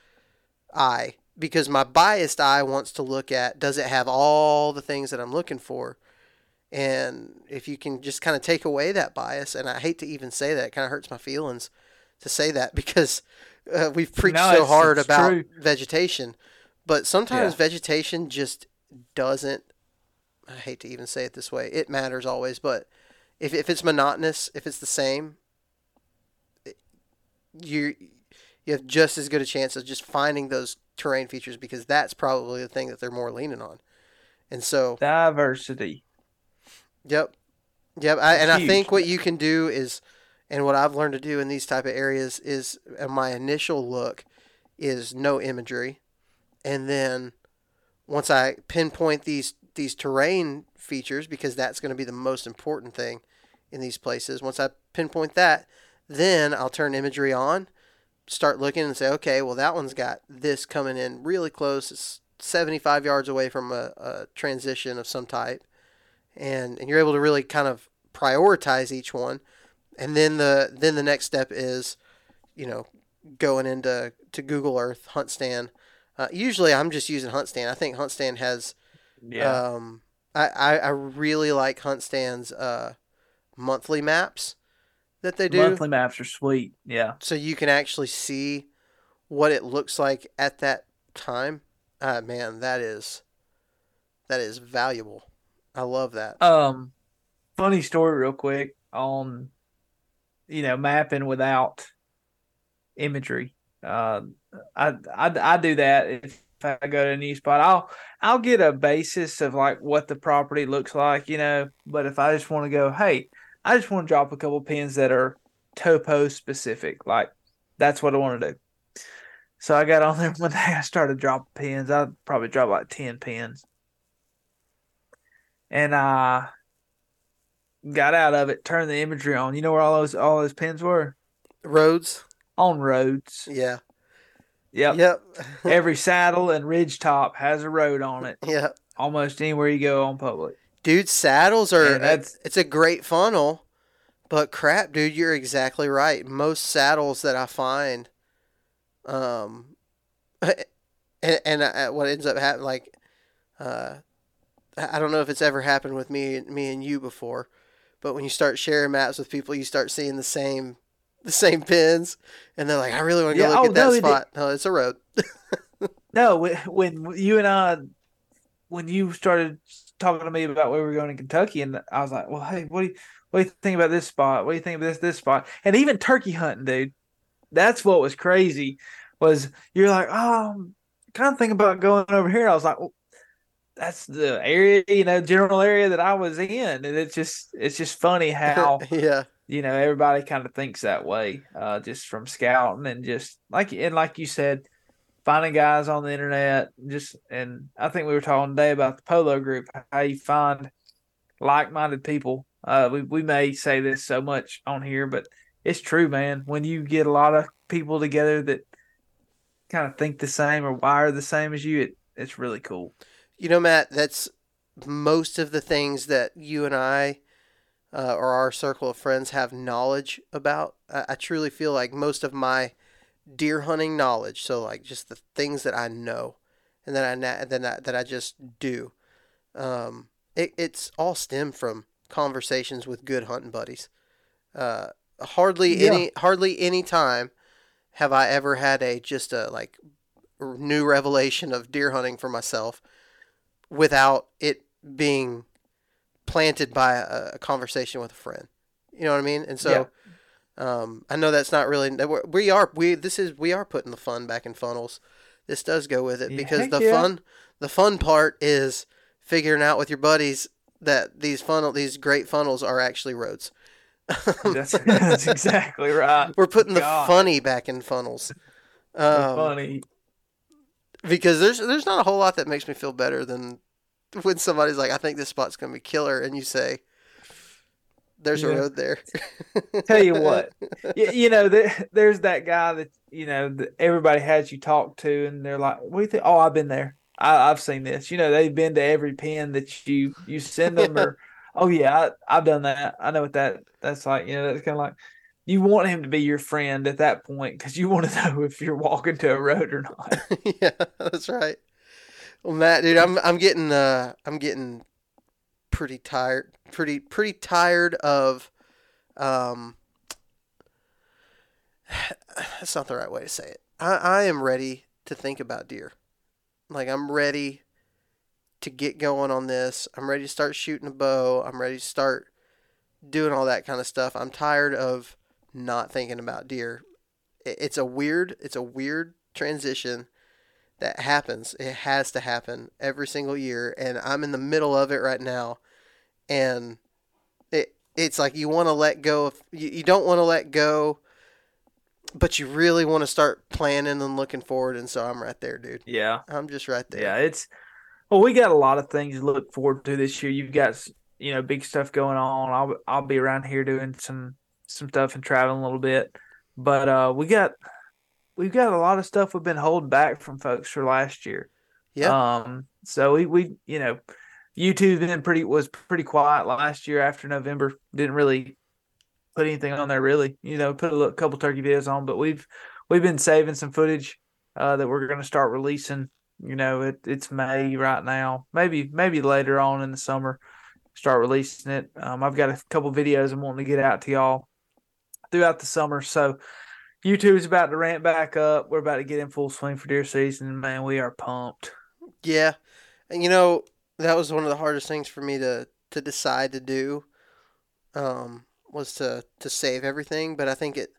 eye because my biased eye wants to look at does it have all the things that I'm looking for and if you can just kind of take away that bias and I hate to even say that it kind of hurts my feelings to say that <laughs> because uh, we've preached No, so it's- hard it's about true. vegetation but sometimes Yeah. vegetation just doesn't I hate to even say it this way it matters always but if, if it's monotonous if it's the same you you have just as good a chance of just finding those terrain features because that's probably the thing that they're more leaning on and so Diversity. Yep. Yep. I, and I think what you can do is, and what I've learned to do in these type of areas is, uh, my initial look is no imagery, and then once I pinpoint these these terrain features because that's going to be the most important thing in these places. Once I pinpoint that, then I'll turn imagery on, start looking and say, okay, well that one's got this coming in really close. It's 75 yards away from a, a transition of some type and and you're able to really kind of prioritize each one and then the then the next step is you know going into to Google Earth Hunt Stand uh, usually I'm just using Hunt Stand I think Hunt Stand has Yeah. um I, I, I really like Hunt Stand's uh, monthly maps that they do Monthly maps are sweet. Yeah. so you can actually see what it looks like at that time uh, man that is that is valuable I love that Um, funny story, real quick on, you know, mapping without imagery. Uh, I, I I do that if I go to a new spot. I'll I'll get a basis of like what the property looks like, you know. But if I just want to go, hey, I just want to drop a couple pins that are topo specific, like that's what I want to do. So I got on there <laughs> one day. I started dropping pins. I probably dropped like ten pins, and I got out of it. Turned the imagery on. You know where all those all those pins were roads on roads. yeah Yep. Yep. Every <laughs> saddle and ridge top has a road on it. Yep. Almost anywhere you go on public. Dude, saddles are Yeah, that's- it's a great funnel, but crap, dude, you're exactly right. Most saddles that I find um <laughs> and, and uh, what ends up happening like uh I I don't know if it's ever happened with me me and you before, but when you start sharing maps with people, you start seeing the same the same pins and they're like, "I really want to go Yeah, look oh, at that no, it- spot." No, it's a road. <laughs> No, wh- when you and I, when you started talking to me about where we were going in Kentucky, and I was like, "Well, hey, what do you what do you think about this spot? What do you think of this this spot?" And even turkey hunting, dude. That's what was crazy. Was you're like, "Oh, I'm kind of thinking about going over here." I was like, well, "That's the area, you know, general area that I was in," and it's just it's just funny <laughs> how yeah. You know everybody kind of thinks that way uh just from scouting and just like and like you said finding guys on the internet just and i think we were talking today about the polo group how you find like-minded people. Uh we, we may say this so much on here but it's true man. When you get a lot of people together that kind of think the same or wire the same as you it, it's really cool. You know, Matt, that's most of the things that you and I uh, or our circle of friends have knowledge about. I, I truly feel like most of my deer hunting knowledge, so like just the things that I know and that I na- that I, that I just do, um, it, it's all stemmed from conversations with good hunting buddies. Uh, hardly Yeah. any hardly any time have I ever had a just a like r- new revelation of deer hunting for myself without it being planted by a, a conversation with a friend. You know what I mean? And so, um, I know that's not really we're- we this is we are putting the fun back in funnels. This does go with it because heck the yeah. fun the fun part is figuring out with your buddies that these funnel these great funnels are actually roads. <laughs> that's, <laughs> that's exactly right We're putting the funny back in funnels. Um, funny because there's there's not a whole lot that makes me feel better than when somebody's like, I think this spot's gonna be killer, and you say, there's Yeah. a road there. <laughs> Tell you what, <laughs> you, you know, there, there's that guy that you know that everybody has you talk to, and they're like, "What do you think?" Oh, I've been there. I, I've seen this. You know, they've been to every pen that you you send them, or <laughs> oh yeah, I, I've done that. I know what that that's like. You know, that's kind of like you want him to be your friend at that point because you want to know if you're walking to a road or not. yeah, that's right. Well, Matt, dude, I'm I'm getting uh I'm getting pretty tired, pretty pretty tired of, um. <sighs> That's not the right way to say it. I I am ready to think about deer. Like I'm ready to get going on this. I'm ready to start shooting a bow. I'm ready to start doing all that kind of stuff. I'm tired of not thinking about deer. It- It's a weird it's a weird transition that happens. It has to happen every single year, and I'm in the middle of it right now. And it it's like you want to let go of you, you don't want to let go, but you really want to start planning and looking forward. And so I'm right there, dude. Yeah. I'm just right there. Yeah, it's well, we got a lot of things to look forward to this year. You've got you know big stuff going on. I'll I'll be around here doing some some stuff and traveling a little bit, but uh, we got we've got a lot of stuff we've been holding back from folks for last year. Yeah. Um. So we we you know, YouTube been pretty was pretty quiet last year after November. Didn't really put anything on there really. You know, put a little, couple turkey videos on, but we've we've been saving some footage uh, that we're going to start releasing. You know, it, it's May right now. Maybe maybe later on in the summer, start releasing it. Um, I've got a couple videos I'm wanting to get out to y'all throughout the summer. So YouTube's about to ramp back up. We're about to get in full swing for deer season. Man, we are pumped. Yeah, and you know that was one of the hardest things for me to to decide to do. Um, was to to save everything, but I think it,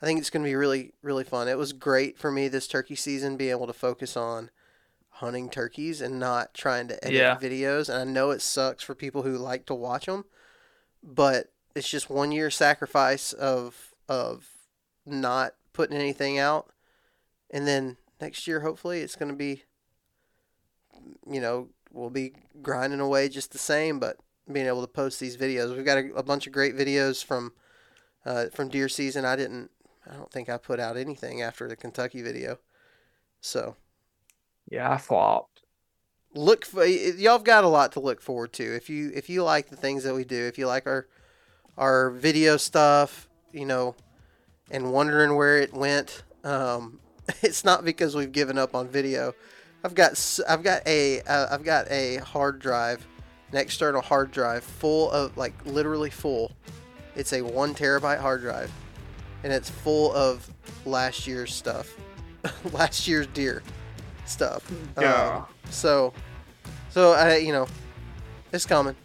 I think it's going to be really really fun. It was great for me this turkey season, being able to focus on hunting turkeys and not trying to edit Yeah. videos. And I know it sucks for people who like to watch them, but it's just one year sacrifice of of not putting anything out, and then next year hopefully it's going to be you know, we'll be grinding away just the same, but being able to post these videos. We've got a, a bunch of great videos from uh, from deer season. I didn't, I don't think I put out anything after the Kentucky video. So Yeah, I flopped. look, for, y'all have got a lot to look forward to. If you if you like the things that we do, if you like our our video stuff, you know, and wondering where it went, um, <laughs> it's not because we've given up on video. I've got I've got a uh, I've got a hard drive, an external hard drive full of like literally full. It's a one terabyte hard drive, and it's full of last year's stuff, <laughs> last year's deer stuff. Yeah. Um, so, so I you know, it's coming.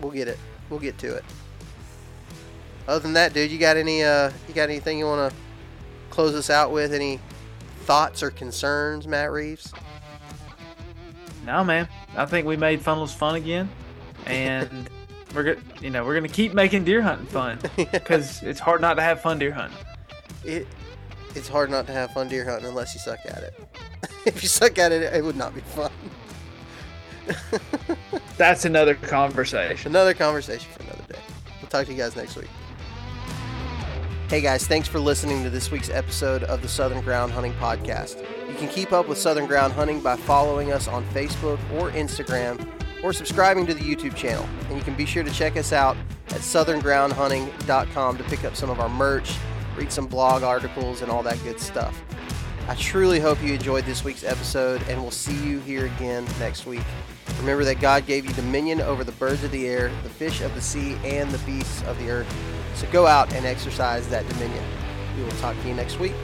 We'll get it. We'll get to it. Other than that, dude, you got any uh you got anything you want to close us out with? Any thoughts or concerns, Matt Reeves? No, man. I think we made funnels fun again, and <laughs> we're gonna, you know, we're gonna keep making deer hunting fun <laughs> because it's hard not to have fun deer hunting. it it's hard not to have fun deer hunting unless you suck at it. <laughs> if you suck at it, it would not be fun. That's another conversation. Another conversation for another day. We'll talk to you guys next week. Hey guys, thanks for listening to this week's episode of the Southern Ground Hunting Podcast. You can keep up with Southern Ground Hunting by following us on Facebook or Instagram or subscribing to the YouTube channel. And you can be sure to check us out at southerngroundhunting.com to pick up some of our merch, read some blog articles, and all that good stuff. I truly hope you enjoyed this week's episode, and we'll see you here again next week. Remember that God gave you dominion over the birds of the air, the fish of the sea, and the beasts of the earth. So go out and exercise that dominion. We will talk to you next week.